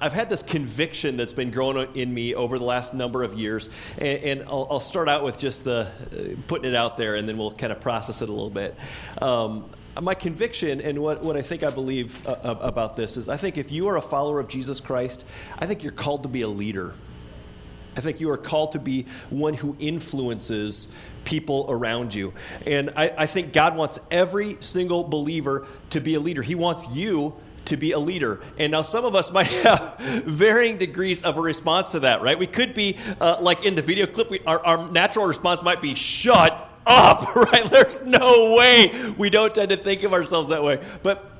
I've had this conviction that's been growing in me over the last number of years, and, and I'll, I'll, start out with just the uh, putting it out there, and then we'll kind of process it a little bit. Um, my conviction and what, what I think I believe uh, about this is I think if you are a follower of Jesus Christ, I think you're called to be a leader. I think you are called to be one who influences people around you. And I, I think God wants every single believer to be a leader. He wants you to be a leader. And now some of us might have varying degrees of a response to that, right? We could be, uh, like in the video clip, we, our, our natural response might be, shut up, right? There's no way we don't tend to think of ourselves that way. But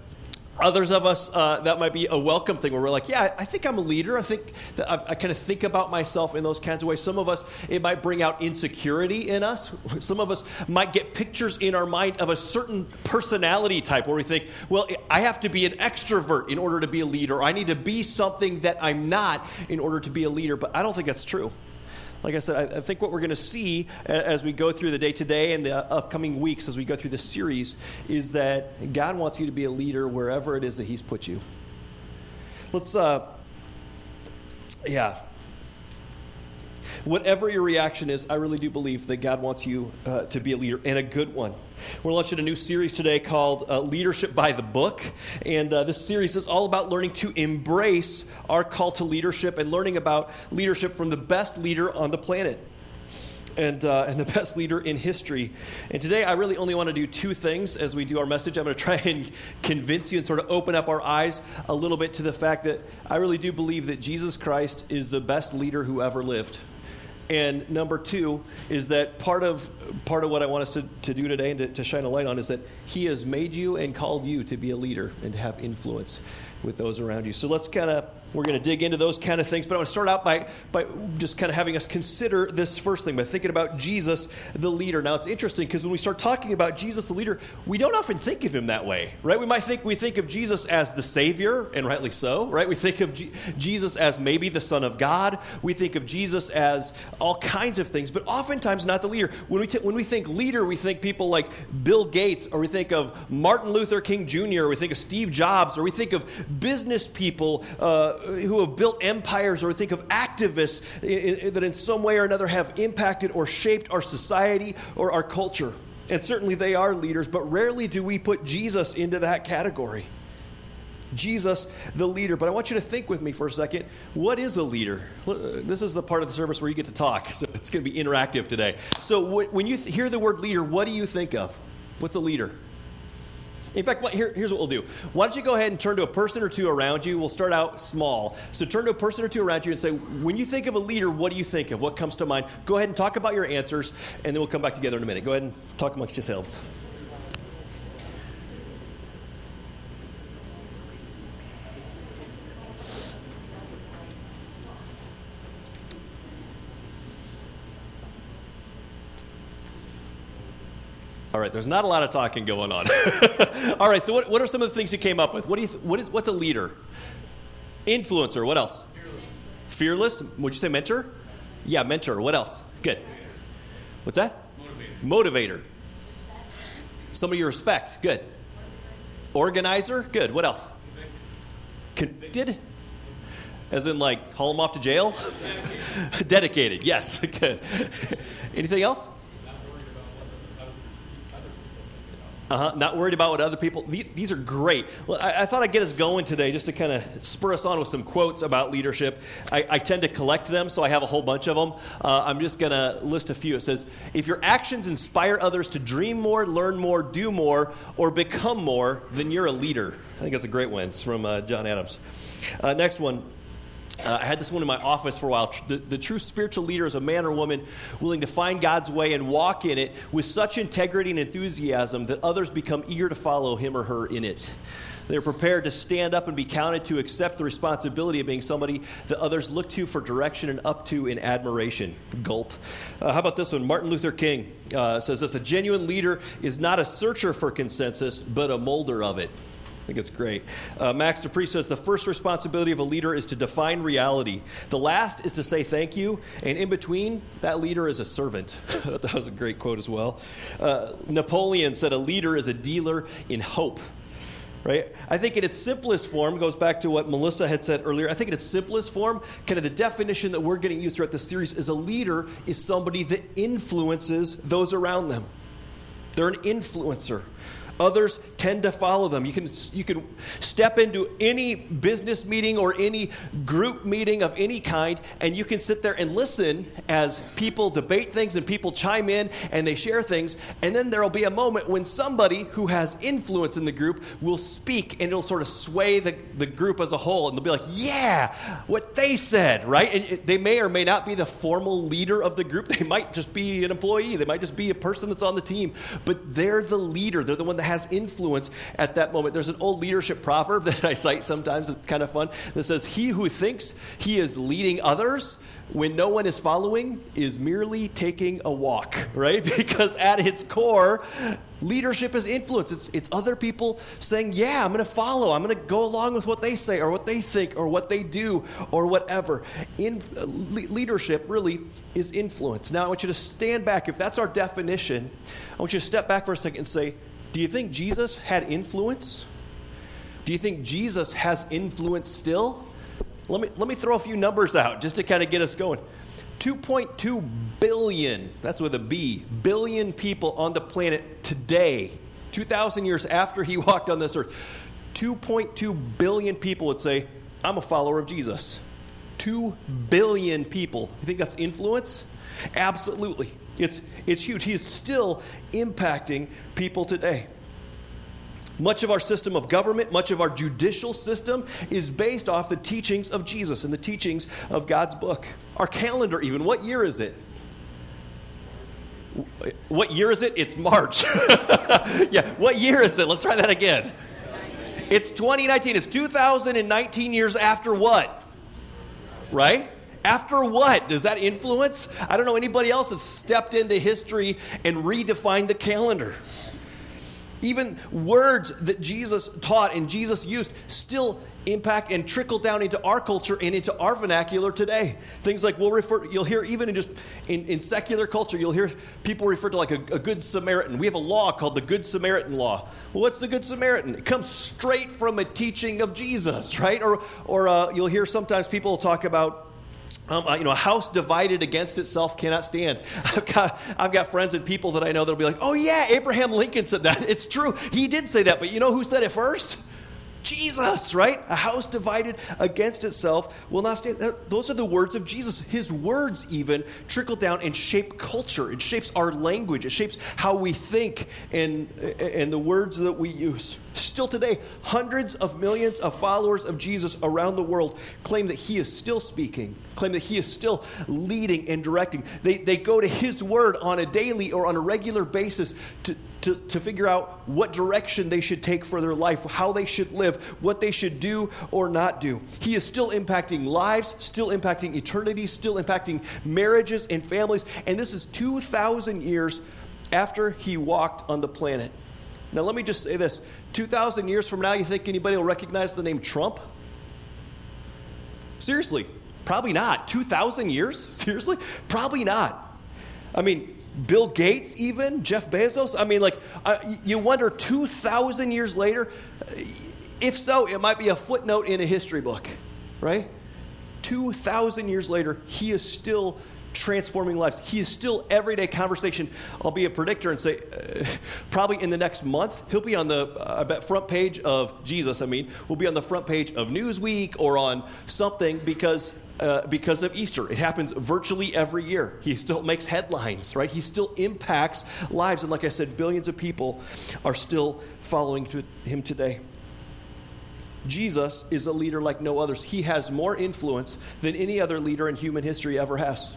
Others of us, uh, that might be a welcome thing where we're like, yeah, I think I'm a leader. I think that I've, i kind of think about myself in those kinds of ways. Some of us, it might bring out insecurity in us. Some of us might get pictures in our mind of a certain personality type where we think, well, I have to be an extrovert in order to be a leader. I need to be something that I'm not in order to be a leader. But I don't think that's true like I said, I, think what we're going to see as we go through the day today and the upcoming weeks as we go through this series is that God wants you to be a leader wherever it is that He's put you. Let's, uh, yeah. Whatever your reaction is, I really do believe that God wants you uh, to be a leader and a good one. We're launching a new series today called uh, Leadership by the Book. And uh, this series is all about learning to embrace our call to leadership and learning about leadership from the best leader on the planet. And, uh, and the best leader in history. And today, I really only want to do two things as we do our message. I'm going to try and convince you and sort of open up our eyes a little bit to the fact that I really do believe that Jesus Christ is the best leader who ever lived. And number two is that part of part of what I want us to, to do today and to, to shine a light on is that He has made you and called you to be a leader and to have influence with those around you. So let's kind of we're going to dig into those kind of things, but I want to start out by, by just kind of having us consider this first thing by thinking about Jesus, the leader. Now, it's interesting because when we start talking about Jesus, the leader, we don't often think of him that way, right? We might think we think of Jesus as the Savior, and rightly so, right? We think of G- Jesus as maybe the Son of God. We think of Jesus as all kinds of things, but oftentimes not the leader. When we, t- when we think leader, we think people like Bill Gates, or we think of Martin Luther King Jr., or we think of Steve Jobs, or we think of business people. Uh, who have built empires or think of activists that in some way or another have impacted or shaped our society or our culture. And certainly they are leaders, but rarely do we put Jesus into that category. Jesus, the leader. But I want you to think with me for a second what is a leader? Uh, this is the part of the service where you get to talk, so it's going to be interactive today. So when you hear the word leader, what do you think of? What's a leader? In fact, here, here's what we'll do. Why don't you go ahead and turn to a person or two around you? We'll start out small. So turn to a person or two around you and say, when you think of a leader, what do you think of? What comes to mind? Go ahead and talk about your answers, and then we'll come back together in a minute. Go ahead and talk amongst yourselves. All right, there's not a lot of talking going on. All right, so what, what are some of the things you came up with? What do you th- what is, what's a leader? Influencer, what else? Fearless. Fearless? Would you say mentor? Yeah, mentor. What else? Good. What's that? Motivator. Motivator. Somebody you respect. Good. Organizer. Good. What else? Convicted. As in, like, haul them off to jail? Dedicated. Yes. Good. Anything else? Uh-huh. Not worried about what other people. These are great. I, I, thought I'd get us going today just to kind of spur us on with some quotes about leadership. I, I, tend to collect them, so I have a whole bunch of them. Uh, I'm just going to list a few. It says, "If your actions inspire others to dream more, learn more, do more, or become more, then you're a leader." I think that's a great one. It's from uh, John Adams. Uh, next one. Uh, I had this one in my office for a while. The, the, true spiritual leader is a man or woman willing to find God's way and walk in it with such integrity and enthusiasm that others become eager to follow him or her in it. They're prepared to stand up and be counted to accept the responsibility of being somebody that others look to for direction and up to in admiration. Gulp. Uh, how about this one? Martin Luther King uh, says this A genuine leader is not a searcher for consensus, but a molder of it think it's great. Uh, Max De Pree says the first responsibility of a leader is to define reality. The last is to say thank you, and in between, that leader is a servant. that was a great quote as well. Uh, Napoleon said a leader is a dealer in hope. right? I think in its simplest form, goes back to what Melissa had said earlier. I think in its simplest form, kind of the definition that we're going to use throughout the series is a leader is somebody that influences those around them. They're an influencer. Others tend to follow them. You can, you can step into any business meeting or any group meeting of any kind, and you can sit there and listen as people debate things and people chime in and they share things. And then there will be a moment when somebody who has influence in the group will speak and it'll sort of sway the, the group as a whole. And they'll be like, yeah, what they said, right? And they may or may not be the formal leader of the group. They might just be an employee, they might just be a person that's on the team, but they're the leader. They're the one that has influence at that moment. There's an old leadership proverb that I cite sometimes, it's kind of fun, that says, He who thinks he is leading others when no one is following is merely taking a walk, right? Because at its core, leadership is influence. It's, it's other people saying, Yeah, I'm going to follow. I'm going to go along with what they say or what they think or what they do or whatever. In, le- leadership really is influence. Now, I want you to stand back. If that's our definition, I want you to step back for a second and say, do you think Jesus had influence? Do you think Jesus has influence still? Let me, let me throw a few numbers out just to kind of get us going. 2.2 billion, that's with a B, billion people on the planet today, 2,000 years after he walked on this earth. 2.2 billion people would say, I'm a follower of Jesus. 2 billion people. You think that's influence? Absolutely. It's, it's huge. He is still impacting people today. Much of our system of government, much of our judicial system is based off the teachings of Jesus and the teachings of God's book. Our calendar, even, what year is it? What year is it? It's March. yeah, what year is it? Let's try that again. It's 2019. It's 2019 years after what? Right? After what? Does that influence? I don't know anybody else that's stepped into history and redefined the calendar. Even words that Jesus taught and Jesus used still impact and trickle down into our culture and into our vernacular today. Things like we'll refer, you'll hear even in just in, in secular culture, you'll hear people refer to like a, a, Good Samaritan. We have a law called the Good Samaritan Law. Well, what's the Good Samaritan? It comes straight from a teaching of Jesus, right? Or, or uh, you'll hear sometimes people talk about um, uh, you know, a house divided against itself cannot stand. I've got, I've got friends and people that I know that'll be like, oh, yeah, Abraham Lincoln said that. It's true. He did say that. But you know who said it first? Jesus, right? A house divided against itself will not stand. Those are the words of Jesus. His words, even, trickle down and shape culture. It shapes our language. It shapes how we think and, and the words that we use. Still today, hundreds of millions of followers of Jesus around the world claim that he is still speaking, claim that he is still leading and directing. They, they go to his word on a daily or on a regular basis to, to, to figure out what direction they should take for their life, how they should live, what they should do or not do. He is still impacting lives, still impacting eternity, still impacting marriages and families. And this is 2,000 years after he walked on the planet. Now, let me just say this 2,000 years from now, you think anybody will recognize the name Trump? Seriously, probably not. 2,000 years? Seriously? Probably not. I mean, Bill Gates, even Jeff Bezos. I mean, like, uh, you wonder 2,000 years later, if so, it might be a footnote in a history book, right? 2,000 years later, he is still transforming lives. He is still everyday conversation. I'll be a predictor and say, uh, probably in the next month, he'll be on the uh, I bet front page of Jesus. I mean, will be on the front page of Newsweek or on something because uh, because of Easter. It happens virtually every year. He still makes headlines, right? He still impacts lives. And like I said, billions of people are still following to him today. Jesus is a leader like no others. He has more influence than any other leader in human history ever has.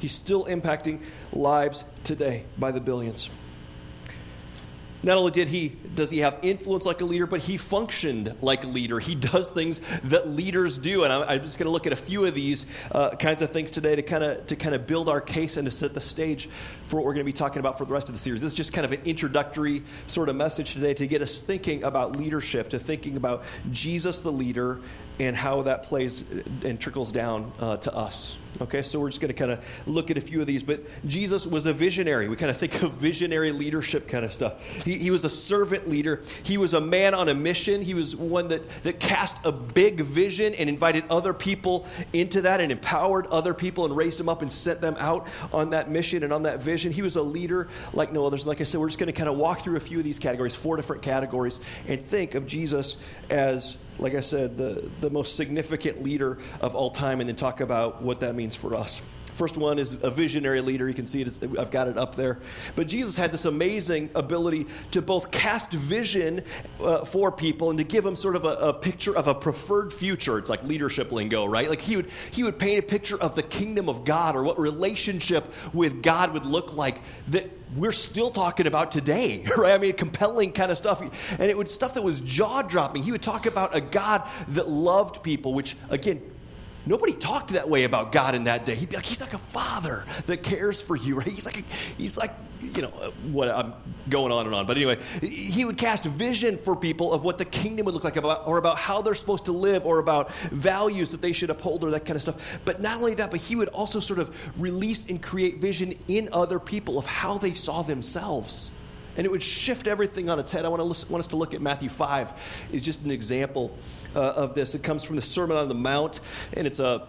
He's still impacting lives today by the billions. Not only did he does he have influence like a leader, but he functioned like a leader. He does things that leaders do, and I'm, I'm just going to look at a few of these uh, kinds of things today to kind of to kind of build our case and to set the stage for what we're going to be talking about for the rest of the series. This is just kind of an introductory sort of message today to get us thinking about leadership, to thinking about Jesus the leader and how that plays and trickles down uh, to us. Okay, so we're just going to kind of look at a few of these. But Jesus was a visionary. We kind of think of visionary leadership kind of stuff. He, he, was a servant leader. He was a man on a mission. He was one that, that cast a big vision and invited other people into that and empowered other people and raised them up and sent them out on that mission and on that vision. He was a leader like no others. Like I said, we're just going to kind of walk through a few of these categories, four different categories, and think of Jesus as like I said, the, the most significant leader of all time, and then talk about what that means for us. First one is a visionary leader. You can see it, I've got it up there. But Jesus had this amazing ability to both cast vision uh, for people and to give them sort of a, a, picture of a preferred future. It's like leadership lingo, right? Like he would, he would paint a picture of the kingdom of God or what relationship with God would look like that we're still talking about today, right? I mean, compelling kind of stuff. And it was stuff that was jaw dropping. He would talk about a God that loved people, which, again, Nobody talked that way about God in that day. He'd be like, He's like a father that cares for you, right? He's like, a, he's like, you know, what I'm going on and on. But anyway, he would cast vision for people of what the kingdom would look like, about, or about how they're supposed to live, or about values that they should uphold, or that kind of stuff. But not only that, but he would also sort of release and create vision in other people of how they saw themselves and it would shift everything on its head. I want, to want us to look at Matthew 5 is just an example of this. It comes from the Sermon on the Mount, and it's a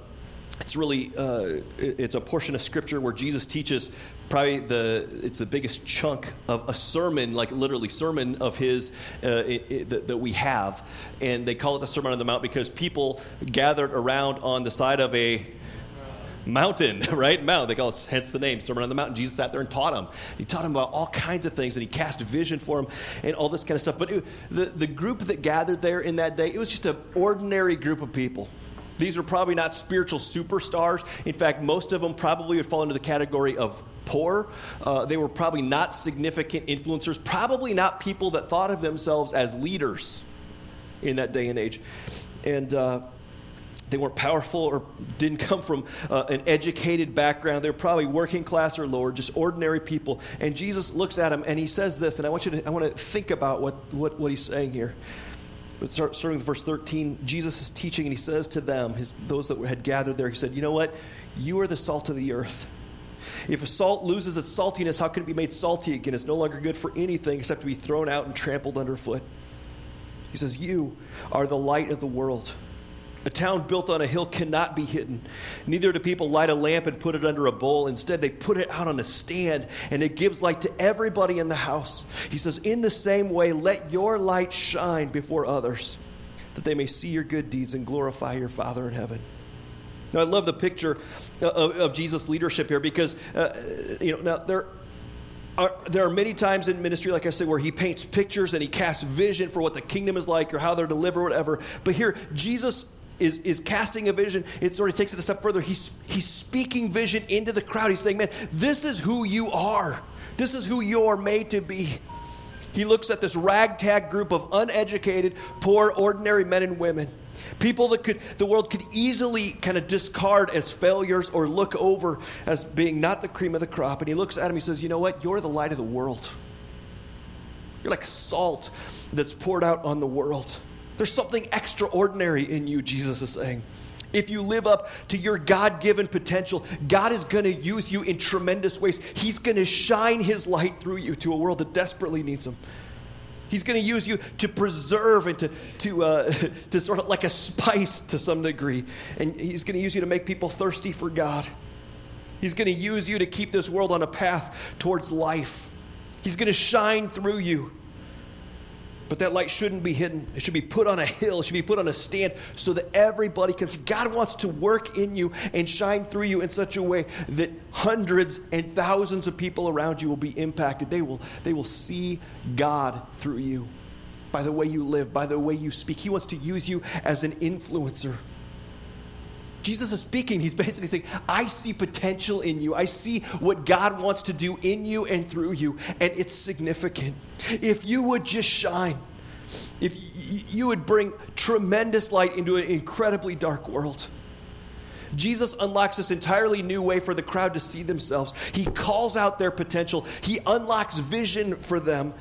it's really uh, it's a portion of scripture where jesus teaches probably the it's the biggest chunk of a sermon like literally sermon of his uh, it, it, that, we have and they call it the sermon on the mount because people gathered around on the side of a mountain, right? Mount. They call it, hence the name, Sermon on the Mountain. Jesus sat there and taught him. He taught him about all kinds of things, and he cast vision for him and all this kind of stuff. But it, the, the group that gathered there in that day, it was just an ordinary group of people. These were probably not spiritual superstars. In fact, most of them probably would fall into the category of poor. Uh, they were probably not significant influencers, probably not people that thought of themselves as leaders in that day and age. And uh, they weren't powerful or didn't come from uh, an educated background. They were probably working class or lower, just ordinary people. And Jesus looks at them and he says this, and I want you to, I want to think about what, what, what he's saying here. But start, starting with verse 13, Jesus is teaching and he says to them, his, those that had gathered there, he said, You know what? You are the salt of the earth. If a salt loses its saltiness, how can it be made salty again? It's no longer good for anything except to be thrown out and trampled underfoot. He says, You are the light of the world. A town built on a hill cannot be hidden. Neither do people light a lamp and put it under a bowl. Instead, they put it out on a stand, and it gives light to everybody in the house. He says, In the same way, let your light shine before others, that they may see your good deeds and glorify your Father in heaven. Now, I love the picture of, of Jesus' leadership here because, uh, you know, now there are, there are many times in ministry, like I said, where he paints pictures and he casts vision for what the kingdom is like or how they're delivered, whatever. But here, Jesus is, is casting a vision. It sort of takes it a step further. He's, he's speaking vision into the crowd. He's saying, man, this is who you are. This is who you're made to be. He looks at this ragtag group of uneducated, poor, ordinary men and women. People that could the world could easily kind of discard as failures or look over as being not the cream of the crop. And he looks at him, he says, You know what? You're the light of the world. You're like salt that's poured out on the world. There's something extraordinary in you, Jesus is saying. If you live up to your God given potential, God is going to use you in tremendous ways. He's going to shine His light through you to a world that desperately needs Him. He's going to use you to preserve and to, to, uh, to sort of like a spice to some degree. And He's going to use you to make people thirsty for God. He's going to use you to keep this world on a path towards life. He's going to shine through you. But that light shouldn't be hidden. It should be put on a hill. It should be put on a stand so that everybody can see. God wants to work in you and shine through you in such a way that hundreds and thousands of people around you will be impacted. They will, they will see God through you by the way you live, by the way you speak. He wants to use you as an influencer. Jesus is speaking. He's basically saying, I see potential in you. I see what God wants to do in you and through you, and it's significant. If you would just shine, if you would bring tremendous light into an incredibly dark world. Jesus unlocks this entirely new way for the crowd to see themselves. He calls out their potential, He unlocks vision for them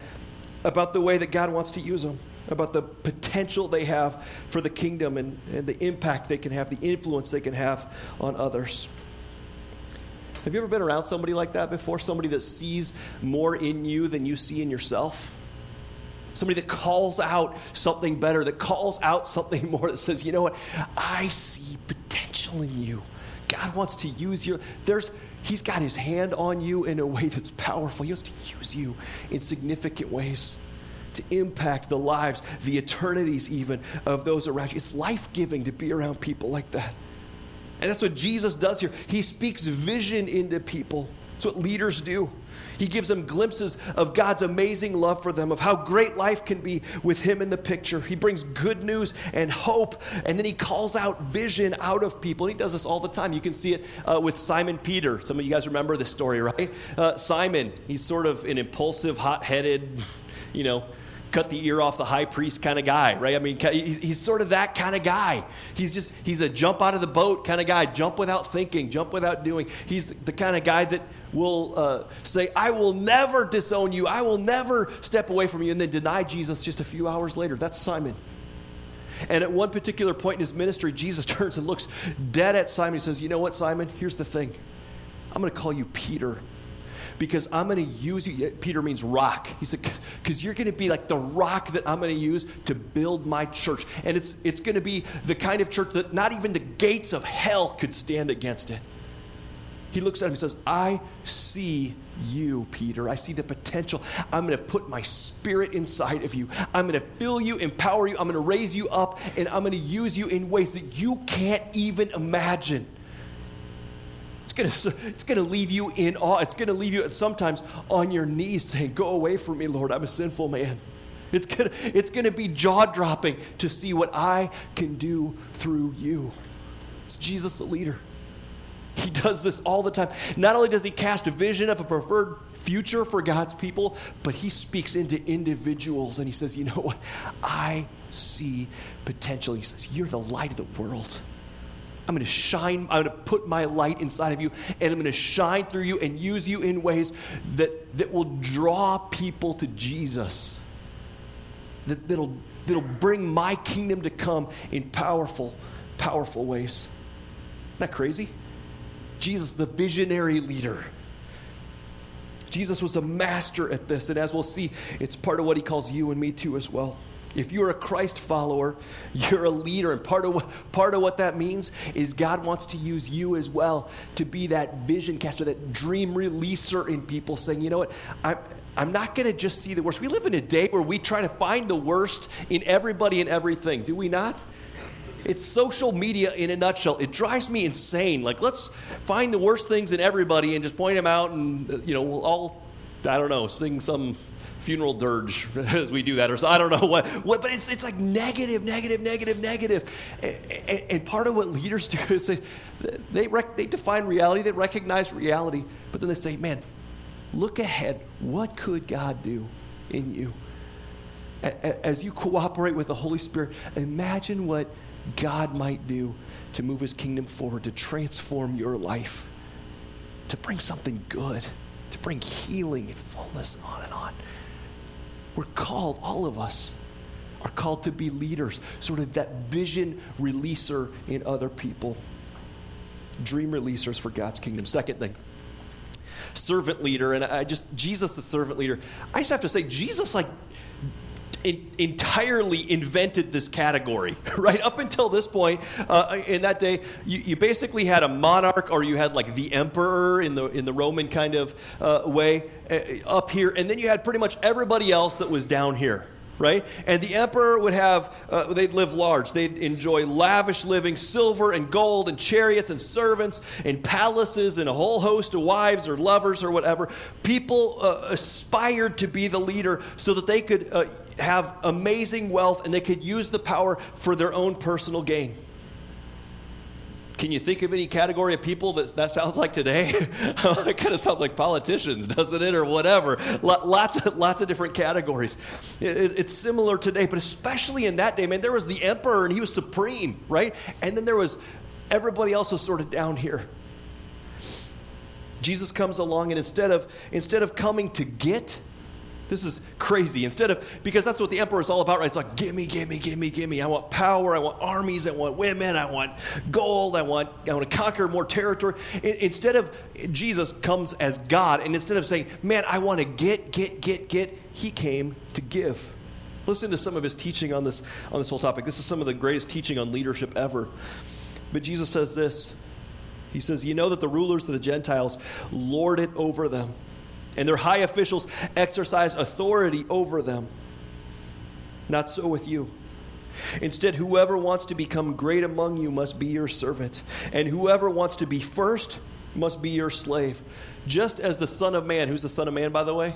about the way that God wants to use them about the potential they have for the kingdom and, and the impact they can have, the influence they can have on others. Have you ever been around somebody like that before? Somebody that sees more in you than you see in yourself? Somebody that calls out something better, that calls out something more, that says, you know what? I see potential in you. God wants to use you. There's, he's got his hand on you in a way that's powerful. He wants to use you in significant ways to impact the lives, the eternities even of those around you. It's life giving to be around people like that. And that's what Jesus does here. He speaks vision into people. That's what leaders do. He gives them glimpses of God's amazing love for them, of how great life can be with Him in the picture. He brings good news and hope, and then He calls out vision out of people. And He does this all the time. You can see it uh, with Simon Peter. Some of you guys remember this story, right? Uh, Simon, he's sort of an impulsive, hot headed, you know, cut the ear off the high priest kind of guy, right? I mean, he's sort of that kind of guy. He's just, he's a jump out of the boat kind of guy, jump without thinking, jump without doing. He's the kind of guy that will uh, say, I will never disown you, I will never step away from you, and then deny Jesus just a few hours later. That's Simon. And at one particular point in his ministry, Jesus turns and looks dead at Simon. He says, You know what, Simon? Here's the thing I'm going to call you Peter because I'm going to use you. Peter means rock. He said, because you're going to be like the rock that I'm going to use to build my church. And it's, it's going to be the kind of church that not even the gates of hell could stand against it. He looks at him and says, I see you, Peter. I see the potential. I'm going to put my spirit inside of you. I'm going to fill you, empower you. I'm going to raise you up, and I'm going to use you in ways that you can't even imagine going to it's going to leave you in awe. It's going to leave you at sometimes on your knees saying, Go away from me, Lord. I'm a sinful man. It's going to, it's going to be jaw dropping to see what I can do through you. It's Jesus the leader. He does this all the time. Not only does he cast a vision of a preferred future for God's people, but he speaks into individuals and he says, You know what? I see potential. He says, You're the light of the world. I'm going to shine, I'm going to put my light inside of you, and I'm going to shine through you and use you in ways that, that will draw people to Jesus. That, that'll, that'll bring my kingdom to come in powerful, powerful ways. Isn't that crazy? Jesus, the visionary leader. Jesus was a master at this, and as we'll see, it's part of what he calls you and me too as well. If you're a Christ follower, you're a leader. And part of, what, part of what that means is God wants to use you as well to be that vision caster, that dream releaser in people saying, you know what, I'm, I'm not going to just see the worst. We live in a day where we try to find the worst in everybody and everything, do we not? It's social media in a nutshell. It drives me insane. Like, let's find the worst things in everybody and just point them out, and, you know, we'll all, I don't know, sing some funeral dirge as we do that, or so, I don't know what, what but it's, it's like negative, negative, negative, negative. And, and part of what leaders do is they, they, rec, they define reality, they recognize reality, but then they say, man, look ahead. What could God do in you? As you cooperate with the Holy Spirit, imagine what God might do to move his kingdom forward, to transform your life, to bring something good, to bring healing and fullness, and on and on. We're called, all of us are called to be leaders, sort of that vision releaser in other people. Dream releasers for God's kingdom. Second thing, servant leader. And I just, Jesus, the servant leader. I just have to say, Jesus, like, in, entirely invented this category, right? Up until this point, uh, in that day, you, you, basically had a monarch or you had like the emperor in the, in the Roman kind of uh, way uh, up here, and then you had pretty much everybody else that was down here right? And the emperor would have, uh, they'd live large. They'd enjoy lavish living, silver and gold, and chariots and servants, and palaces, and a whole host of wives or lovers or whatever. People uh, aspired to be the leader so that they could uh, have amazing wealth and they could use the power for their own personal gain. Can you think of any category of people that that sounds like today? it kind of sounds like politicians, doesn't it, or whatever? Lots of lots of different categories. it's similar today, but especially in that day, man, there was the emperor and he was supreme, right? And then there was everybody else was sort of down here. Jesus comes along and instead of instead of coming to get This is crazy. Instead of, because that's what the emperor is all about, right? It's like, gimme, gimme, gimme, gimme. I want power. I want armies. I want women. I want gold. I want, I want to conquer more territory. Instead of, Jesus comes as God, and instead of saying, man, I want to get, get, get, get, he came to give. Listen to some of his teaching on this, on this whole topic. This is some of the greatest teaching on leadership ever. But Jesus says this He says, You know that the rulers of the Gentiles lord it over them and their high officials exercise authority over them. Not so with you. Instead, whoever wants to become great among you must be your servant, and whoever wants to be first must be your slave. Just as the Son of Man, who's the Son of Man, by the way?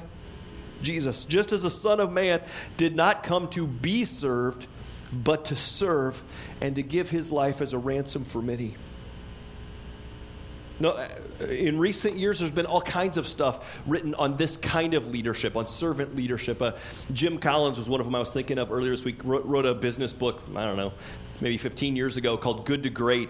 Jesus. Just as the Son of Man did not come to be served, but to serve and to give his life as a ransom for many. No, uh, in recent years, there's been all kinds of stuff written on this kind of leadership, on servant leadership. Uh, Jim Collins was one of them I was thinking of earlier this week, wrote, wrote a business book, I don't know, maybe 15 years ago called Good to Great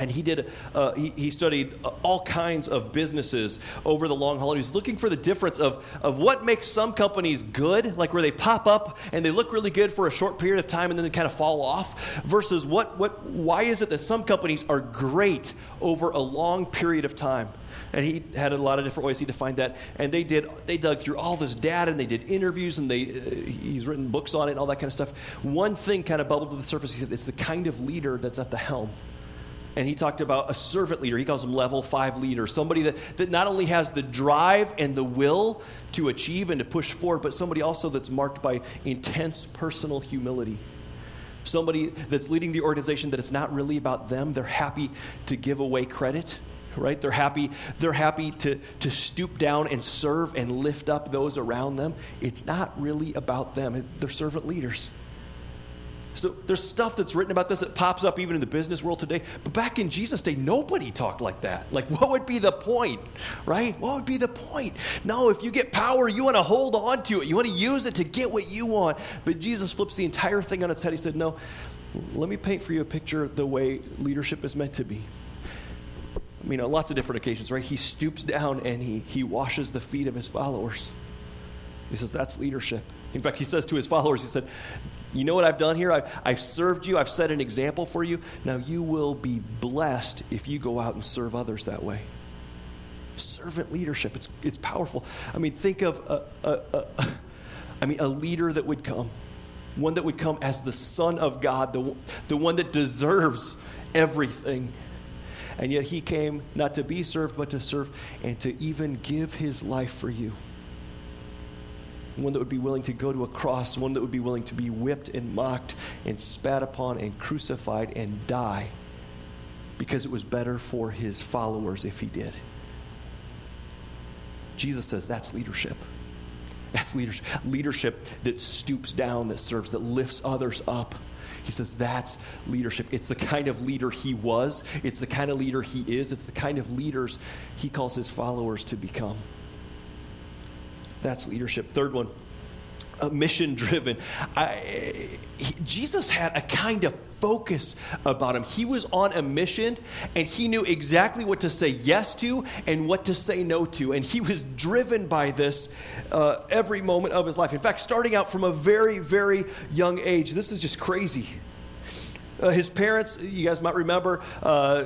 and he did uh, he, he, studied all kinds of businesses over the long haul he was looking for the difference of, of what makes some companies good like where they pop up and they look really good for a short period of time and then they kind of fall off versus what, what why is it that some companies are great over a long period of time? And he had a lot of different ways he defined that. And they did they dug through all this data and they did interviews and they uh, he's written books on it and all that kind of stuff. One thing kind of bubbled to the surface he said it's the kind of leader that's at the helm and he talked about a servant leader. He calls them level five leader, Somebody that, that not only has the drive and the will to achieve and to push forward, but somebody also that's marked by intense personal humility. Somebody that's leading the organization that it's not really about them. They're happy to give away credit, right? They're happy, they're happy to, to stoop down and serve and lift up those around them. It's not really about them. They're servant leaders. So there's stuff that's written about this that pops up even in the business world today. But back in Jesus' day, nobody talked like that. Like, what would be the point, right? What would be the point? No, if you get power, you want to hold on to it. You want to use it to get what you want. But Jesus flips the entire thing on its head. He said, No, let me paint for you a picture the way leadership is meant to be. I mean, on lots of different occasions, right? He stoops down and he, he washes the feet of his followers. He says, That's leadership. In fact, he says to his followers, He said, you know what I've done here? I've, I've served you, I've set an example for you. Now you will be blessed if you go out and serve others that way. Servant leadership, it's, it's powerful. I mean, think of a, a, a, I mean, a leader that would come, one that would come as the Son of God, the, the one that deserves everything. And yet he came not to be served, but to serve and to even give his life for you one that would be willing to go to a cross, one that would be willing to be whipped and mocked and spat upon and crucified and die because it was better for his followers if he did. Jesus says that's leadership. That's leadership. Leadership that stoops down, that serves, that lifts others up. He says that's leadership. It's the kind of leader he was, it's the kind of leader he is, it's the kind of leaders he calls his followers to become. That's leadership. Third one, mission driven. Jesus had a kind of focus about him. He was on a mission and he knew exactly what to say yes to and what to say no to. And he was driven by this uh, every moment of his life. In fact, starting out from a very, very young age, this is just crazy. Uh, his parents, you guys might remember, uh,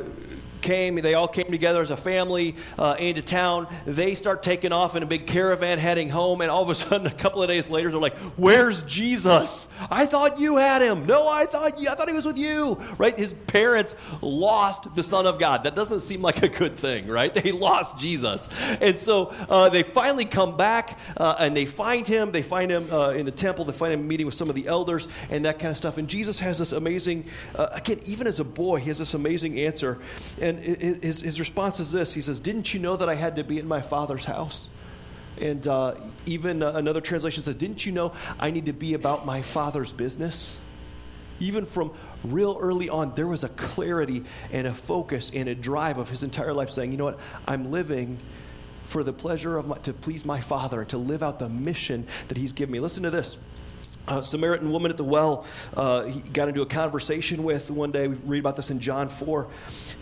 came, they all came together as a family uh, into town. They start taking off in a big caravan heading home, and all of a sudden, a couple of days later, they're like, Where's Jesus? I thought you had him. No, I thought you, I thought he was with you. Right? His parents lost the Son of God. That doesn't seem like a good thing, right? They lost Jesus. And so uh, they finally come back uh, and they find him. They find him uh, in the temple. They find him meeting with some of the elders and that kind of stuff. And Jesus has this amazing, uh, again, even as a boy, he has this amazing answer. And and his, his response is this He says, Didn't you know that I had to be in my father's house? And uh, even uh, another translation says, Didn't you know I need to be about my father's business? Even from real early on, there was a clarity and a focus and a drive of his entire life saying, You know what? I'm living for the pleasure of my, to please my father and to live out the mission that he's given me. Listen to this. A Samaritan woman at the well, uh, he got into a conversation with one day. We read about this in John 4.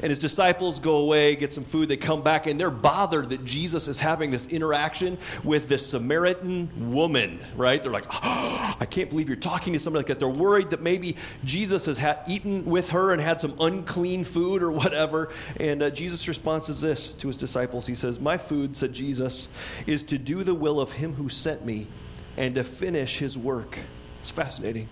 And his disciples go away, get some food. They come back, and they're bothered that Jesus is having this interaction with this Samaritan woman, right? They're like, oh, I can't believe you're talking to somebody like that. They're worried that maybe Jesus has had, eaten with her and had some unclean food or whatever. And uh, Jesus' response is this to his disciples He says, My food, said Jesus, is to do the will of him who sent me and to finish his work. It's fascinating.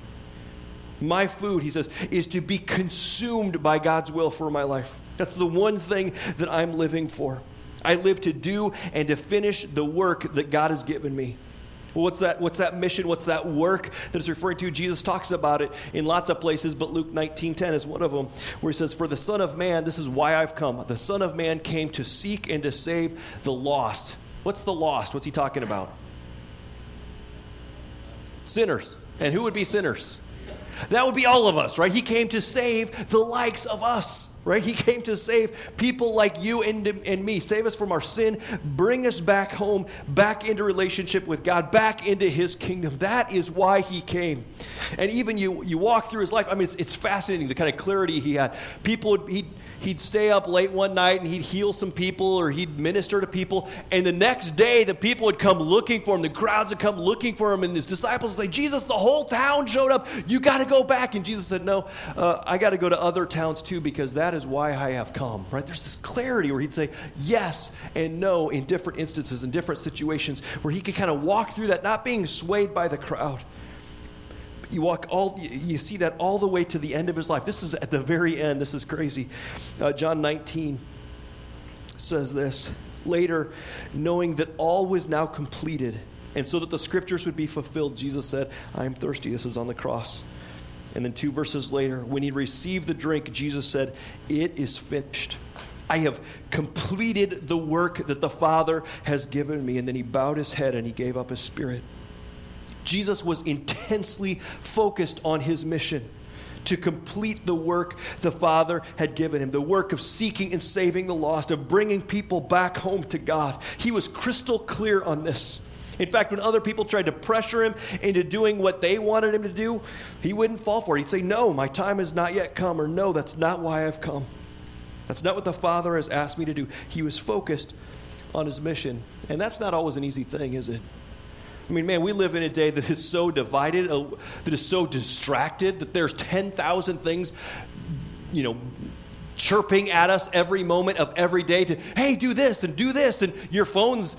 My food, he says, is to be consumed by God's will for my life. That's the one thing that I'm living for. I live to do and to finish the work that God has given me. What's that? What's that mission? What's that work that it's referring to? Jesus talks about it in lots of places, but Luke 19:10 is one of them, where he says, "For the Son of Man, this is why I've come. The Son of Man came to seek and to save the lost." What's the lost? What's he talking about? Sinners. And who would be sinners? That would be all of us, right? He came to save the likes of us right? He came to save people like you and, and me, save us from our sin, bring us back home, back into relationship with God, back into His kingdom. That is why He came. And even you, you walk through His life, I mean, it's, it's fascinating the kind of clarity He had. People would, he'd, he'd stay up late one night and he'd heal some people or he'd minister to people, and the next day the people would come looking for him, the crowds would come looking for him, and his disciples would say, Jesus, the whole town showed up, you got to go back. And Jesus said, No, uh, I got to go to other towns too because that that is why I have come, right? There's this clarity where he'd say yes and no in different instances, in different situations, where he could kind of walk through that, not being swayed by the crowd. You walk all, you see that all the way to the end of his life. This is at the very end. This is crazy. Uh, John 19 says this Later, knowing that all was now completed, and so that the scriptures would be fulfilled, Jesus said, I am thirsty. This is on the cross. And then two verses later, when he received the drink, Jesus said, It is finished. I have completed the work that the Father has given me. And then he bowed his head and he gave up his spirit. Jesus was intensely focused on his mission to complete the work the Father had given him the work of seeking and saving the lost, of bringing people back home to God. He was crystal clear on this. In fact, when other people tried to pressure him into doing what they wanted him to do, he wouldn't fall for it. He'd say, No, my time has not yet come, or No, that's not why I've come. That's not what the Father has asked me to do. He was focused on his mission. And that's not always an easy thing, is it? I mean, man, we live in a day that is so divided, uh, that is so distracted, that there's 10,000 things, you know, chirping at us every moment of every day to, hey, do this and do this. And your phone's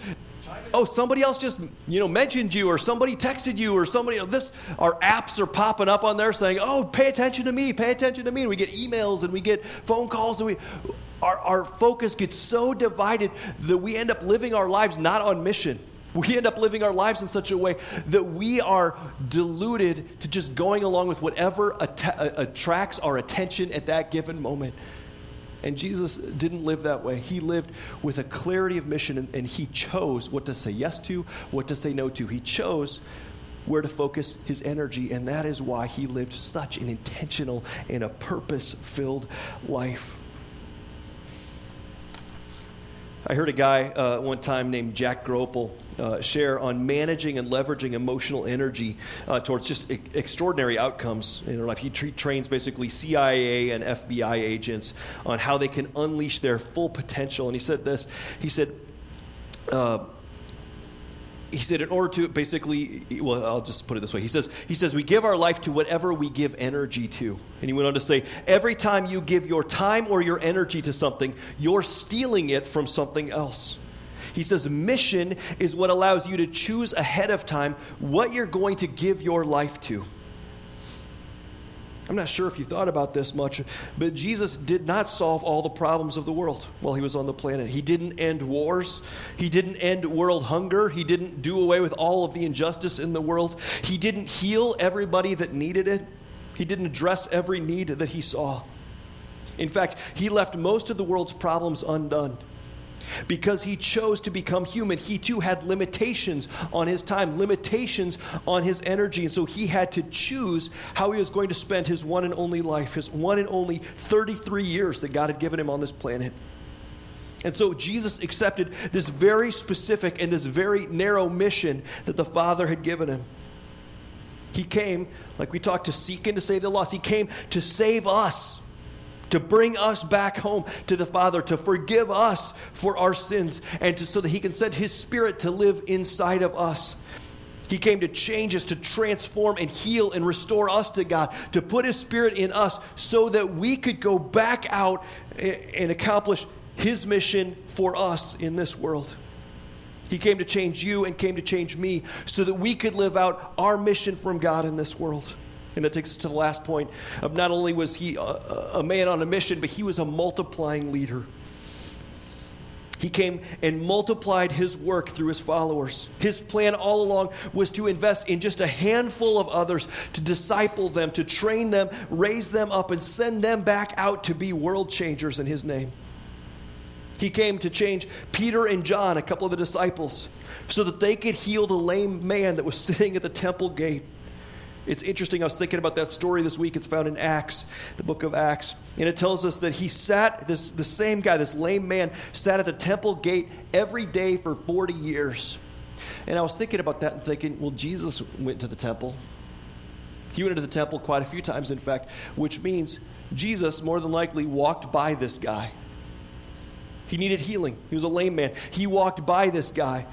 oh, somebody else just, you know, mentioned you or somebody texted you or somebody, this, our apps are popping up on there saying, oh, pay attention to me, pay attention to me. And we get emails and we get phone calls and we, our, our focus gets so divided that we end up living our lives not on mission. We end up living our lives in such a way that we are deluded to just going along with whatever att- attracts our attention at that given moment. And Jesus didn't live that way. He lived with a clarity of mission, and, and, he chose what to say yes to, what to say no to. He chose where to focus his energy, and that is why he lived such an intentional and a purpose filled life. I heard a guy uh, one time named Jack Groppel uh, share on managing and leveraging emotional energy uh, towards just e- extraordinary outcomes in their life. He tra- trains basically CIA and FBI agents on how they can unleash their full potential. And he said this he said, uh, he said in order to basically well i'll just put it this way. He says he says we give our life to whatever we give energy to. And he went on to say every time you give your time or your energy to something you're stealing it from something else. He says mission is what allows you to choose ahead of time what you're going to give your life to I'm not sure if you thought about this much, but Jesus did not solve all the problems of the world while he was on the planet. He didn't end wars. He didn't end world hunger. He didn't do away with all of the injustice in the world. He didn't heal everybody that needed it. He didn't address every need that he saw. In fact, he left most of the world's problems undone. Because he chose to become human, he too had limitations on his time, limitations on his energy. And so he had to choose how he was going to spend his one and only life, his one and only 33 years that God had given him on this planet. And so Jesus accepted this very specific and this very narrow mission that the Father had given him. He came, like we talked, to seek and to save the lost. He came to save us, to bring us back home to the Father, to forgive us for our sins, and to, so that He can send His Spirit to live inside of us. He came to change us, to transform and heal and restore us to God, to put His Spirit in us so that we could go back out and accomplish His mission for us in this world. He came to change you and came to change me so that we could live out our mission from God in this world. And that takes us to the last point of not only was he a, a man on a mission, but he was a multiplying leader. He came and multiplied his work through his followers. His plan all along was to invest in just a handful of others, to disciple them, to train them, raise them up, and send them back out to be world changers in his name. He came to change Peter and John, a couple of the disciples, so that they could heal the lame man that was sitting at the temple gate. It's interesting. I was thinking about that story this week. It's found in Acts, the book of Acts. And it tells us that he sat, this, the same guy, this lame man, sat at the temple gate every day for 40 years. And I was thinking about that and thinking, well, Jesus went to the temple. He went to the temple quite a few times, in fact, which means Jesus more than likely walked by this guy. He needed healing. He was a lame man. He walked by this guy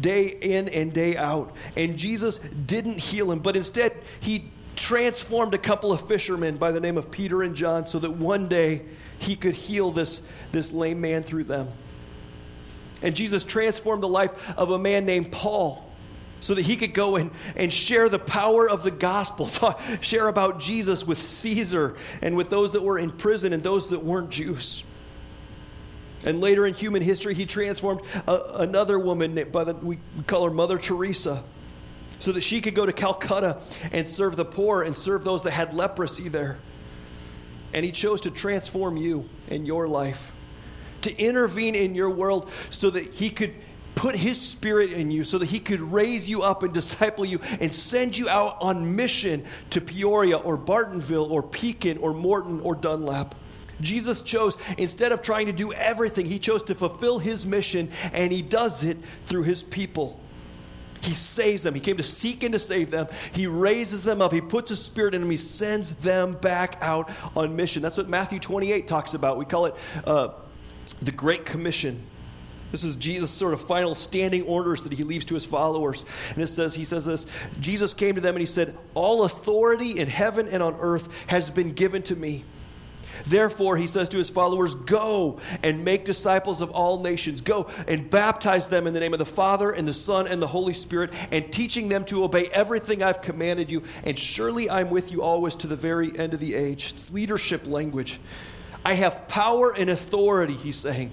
day in and day out. And Jesus didn't heal him, but instead, he transformed a couple of fishermen by the name of Peter and John so that one day he could heal this, this lame man through them. And Jesus transformed the life of a man named Paul so that he could go and, and share the power of the gospel, talk, share about Jesus with Caesar and with those that were in prison and those that weren't Jews. And later in human history, he transformed a, another woman by the, we call her Mother Teresa so that she could go to Calcutta and serve the poor and serve those that had leprosy there. And he chose to transform you and your life, to intervene in your world so that he could put his spirit in you, so that he could raise you up and disciple you and send you out on mission to Peoria or Bartonville or Pekin or Morton or Dunlap. Jesus chose, instead of trying to do everything, he chose to fulfill his mission, and he does it through his people. He saves them. He came to seek and to save them. He raises them up. He puts his spirit in them. He sends them back out on mission. That's what Matthew 28 talks about. We call it uh, the Great Commission. This is Jesus' sort of final standing orders that he leaves to his followers. And it says, he says this Jesus came to them and he said, All authority in heaven and on earth has been given to me. Therefore, he says to his followers, Go and make disciples of all nations. Go and baptize them in the name of the Father and the Son and the Holy Spirit, and teaching them to obey everything I've commanded you. And surely I'm with you always to the very end of the age. It's leadership language. I have power and authority, he's saying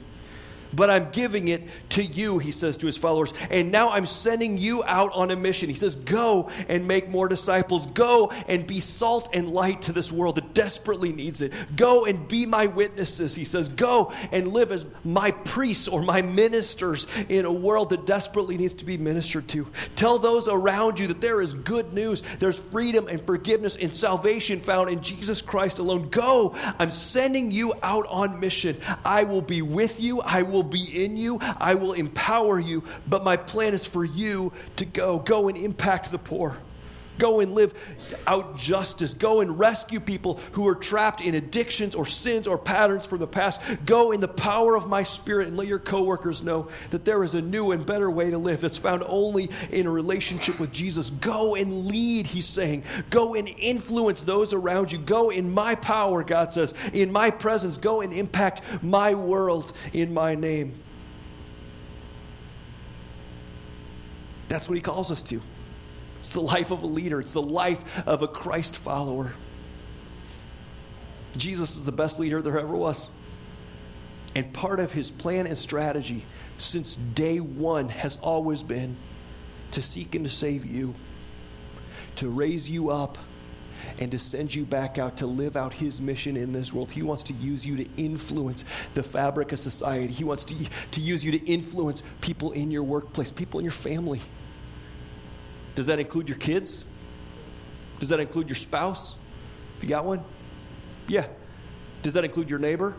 but I'm giving it to you, he says to his followers. And now I'm sending you out on a mission. He says, Go and make more disciples. Go and be salt and light to this world that desperately needs it. Go and be my witnesses, he says. Go and live as my priests or my ministers in a world that desperately needs to be ministered to. Tell those around you that there is good news. There's freedom and forgiveness and salvation found in Jesus Christ alone. Go. I'm sending you out on mission. I will be with you. I will will be in you, I will empower you, but my plan is for you to go. Go and impact the poor. Go and live out justice. Go and rescue people who are trapped in addictions or sins or patterns from the past. Go in the power of my spirit and let your coworkers know that there is a new and better way to live that's found only in a relationship with Jesus. Go and lead, he's saying. Go and influence those around you. Go in my power, God says, in my presence. Go and impact my world in my name. That's what he calls us to. It's the life of a leader, it's the life of a Christ follower. Jesus is the best leader there ever was. And part of his plan and strategy since day one has always been to seek and to save you, to raise you up, and to send you back out to live out his mission in this world. He wants to use you to influence the fabric of society, he wants to, to use you to influence people in your workplace, people in your family. Does that include your kids? Does that include your spouse? If you got one? Yeah. Does that include your neighbor?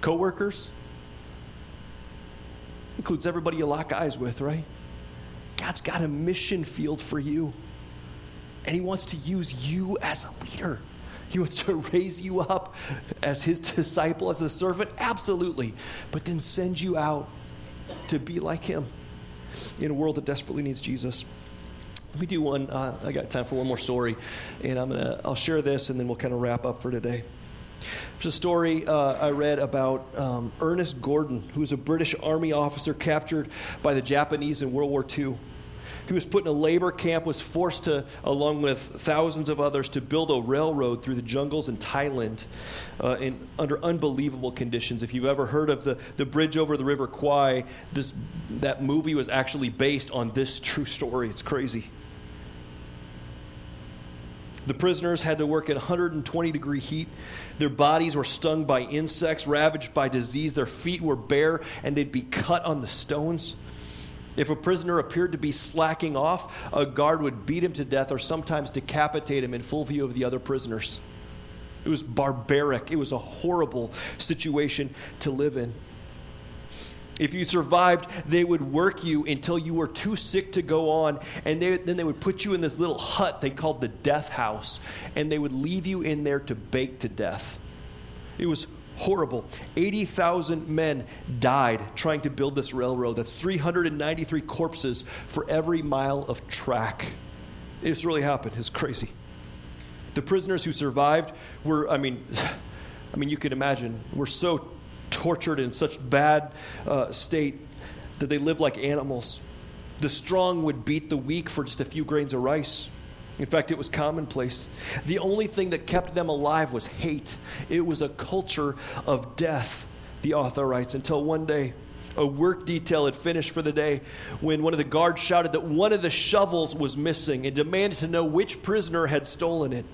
Coworkers? Includes everybody you lock eyes with, right? God's got a mission field for you. And he wants to use you as a leader. He wants to raise you up as his disciple, as a servant, absolutely. But then send you out to be like him in a world that desperately needs Jesus. Let me do one. Uh, I got time for one more story, and I'm gonna. I'll share this, and then we'll kind of wrap up for today. There's a story uh, I read about um, Ernest Gordon, who was a British Army officer captured by the Japanese in World War II. He was put in a labor camp, was forced to, along with thousands of others, to build a railroad through the jungles in Thailand uh, in, under unbelievable conditions. If you've ever heard of the, the bridge over the River Kwai, this, that movie was actually based on this true story. It's crazy. The prisoners had to work in 120 degree heat. Their bodies were stung by insects, ravaged by disease. Their feet were bare, and they'd be cut on the stones. If a prisoner appeared to be slacking off, a guard would beat him to death or sometimes decapitate him in full view of the other prisoners. It was barbaric. It was a horrible situation to live in. If you survived, they would work you until you were too sick to go on, and they, then they would put you in this little hut they called the death house, and they would leave you in there to bake to death. It was horrible. 80,000 men died trying to build this railroad. That's 393 corpses for every mile of track. It's really happened. It's crazy. The prisoners who survived were, I mean, I mean, you can imagine, were so tortured in such bad uh, state that they lived like animals. The strong would beat the weak for just a few grains of rice. In fact, it was commonplace. The only thing that kept them alive was hate. It was a culture of death, the author writes, until one day a work detail had finished for the day when one of the guards shouted that one of the shovels was missing and demanded to know which prisoner had stolen it.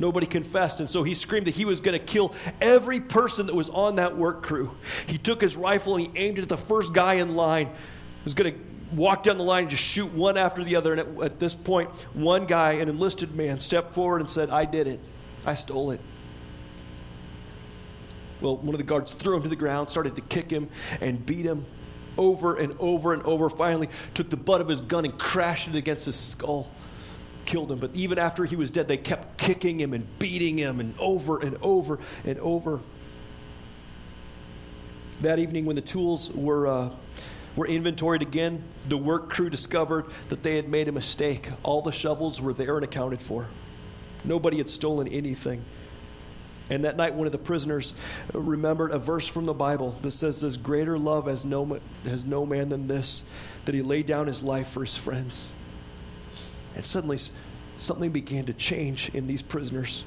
Nobody confessed, and so he screamed that he was going to kill every person that was on that work crew. He took his rifle and he aimed it at the first guy in line. He was going to walk down the line and just shoot one after the other. And at, at this point, one guy, an enlisted man, stepped forward and said, I did it. I stole it. Well, one of the guards threw him to the ground, started to kick him and beat him over and over and over. Finally, took the butt of his gun and crashed it against his skull, killed him. But even after he was dead, they kept kicking him and beating him and over and over and over. That evening, when the tools were uh, were inventoried again, the work crew discovered that they had made a mistake. All the shovels were there and accounted for. Nobody had stolen anything. And that night, one of the prisoners remembered a verse from the Bible that says, There's greater love has no, has no man than this, that he laid down his life for his friends. And suddenly, something began to change in these prisoners.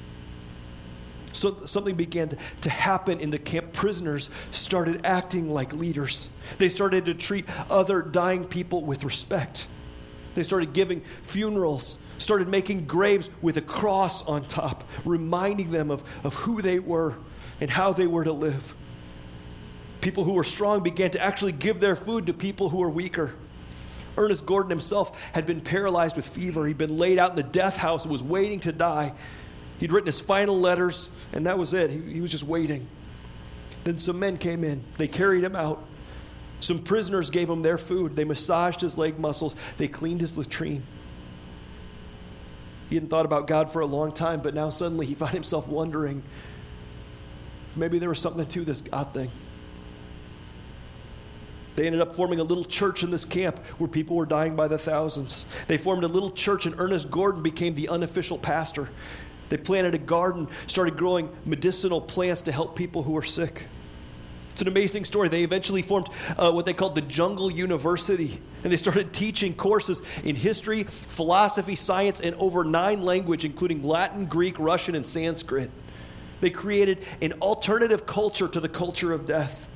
So something began to, to happen in the camp. Prisoners started acting like leaders. They started to treat other dying people with respect. They started giving funerals, started making graves with a cross on top, reminding them of, of who they were and how they were to live. People who were strong began to actually give their food to people who were weaker. Ernest Gordon himself had been paralyzed with fever. He'd been laid out in the death house and was waiting to die. He'd written his final letters, and that was it. He, he was just waiting. Then some men came in. They carried him out. Some prisoners gave him their food. They massaged his leg muscles. They cleaned his latrine. He hadn't thought about God for a long time, but now suddenly he found himself wondering if maybe there was something to this God thing. They ended up forming a little church in this camp where people were dying by the thousands. They formed a little church, and Ernest Gordon became the unofficial pastor. They planted a garden, started growing medicinal plants to help people who were sick. It's an amazing story. They eventually formed uh, what they called the Jungle University, and they started teaching courses in history, philosophy, science, and over nine languages, including Latin, Greek, Russian, and Sanskrit. They created an alternative culture to the culture of death.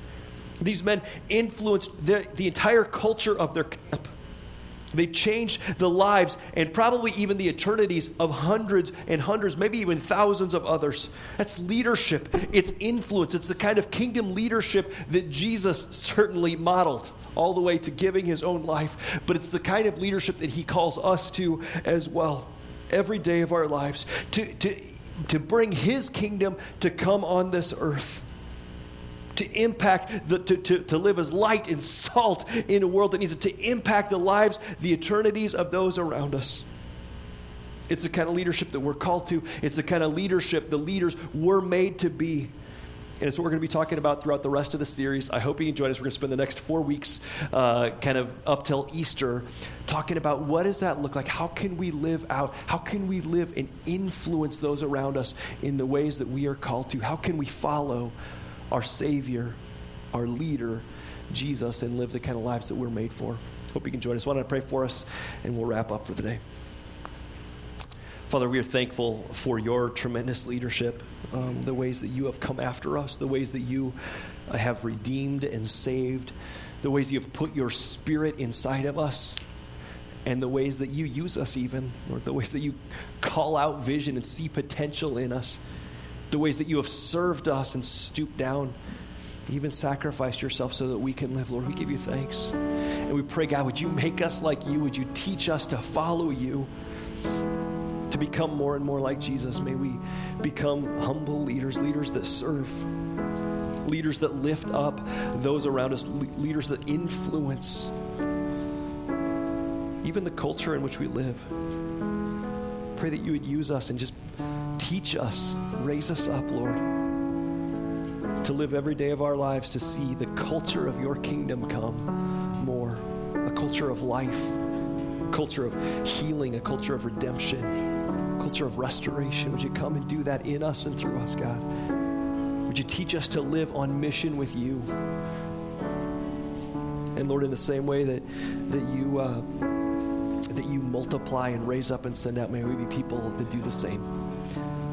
These men influenced the, the entire culture of their camp. They changed the lives and probably even the eternities of hundreds and hundreds, maybe even thousands of others. That's leadership, it's influence, it's the kind of kingdom leadership that Jesus certainly modeled, all the way to giving his own life. But it's the kind of leadership that he calls us to as well, every day of our lives, to, to, to bring his kingdom to come on this earth to impact, the, to, to, to live as light and salt in a world that needs it, to impact the lives, the eternities of those around us. It's the kind of leadership that we're called to. It's the kind of leadership the leaders were made to be. And it's what we're going to be talking about throughout the rest of the series. I hope you enjoyed us. We're going to spend the next four weeks, uh, kind of up till Easter, talking about what does that look like? How can we live out? How can we live and influence those around us in the ways that we are called to? How can we follow our Savior, our leader, Jesus, and live the kind of lives that we're made for? Hope you can join us. Why don't to pray for us, and we'll wrap up for the day. Father, we are thankful for your tremendous leadership, um, the ways that you have come after us, the ways that you have redeemed and saved, the ways you have put your spirit inside of us, and the ways that you use us, even, or the ways that you call out vision and see potential in us, the ways that you have served us and stooped down, even sacrificed yourself so that we can live. Lord, we give you thanks. And we pray, God, would you make us like you? Would you teach us to follow you? to become more and more like Jesus. May we become humble leaders, leaders that serve, leaders that lift up those around us, leaders that influence even the culture in which we live. Pray that you would use us and just teach us, raise us up, Lord, to live every day of our lives to see the culture of your kingdom come more, a culture of life, a culture of healing, a culture of redemption a culture of restoration. Would you come and do that in us and through us, God? Would you teach us to live on mission with you? And Lord, in the same way that, that you uh, that you multiply and raise up and send out, may we be people that do the same.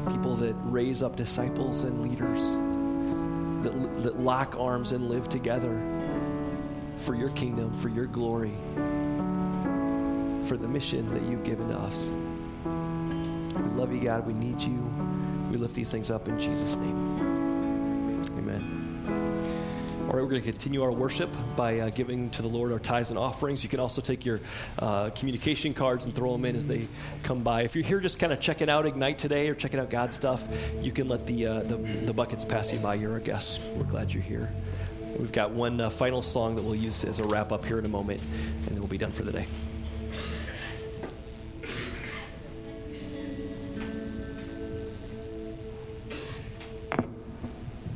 People that raise up disciples and leaders, that, that lock arms and live together for your kingdom, for your glory, for the mission that you've given to us. We love you, God. We need you. We lift these things up in Jesus' name. We're going to continue our worship by uh, giving to the Lord our tithes and offerings. You can also take your uh, communication cards and throw them in as they come by. If you're here just kind of checking out Ignite today or checking out God stuff, you can let the, uh, the, the, buckets pass you by. You're a guest. We're glad you're here. We've got one uh, final song that we'll use as a wrap up here in a moment, and then we'll be done for the day.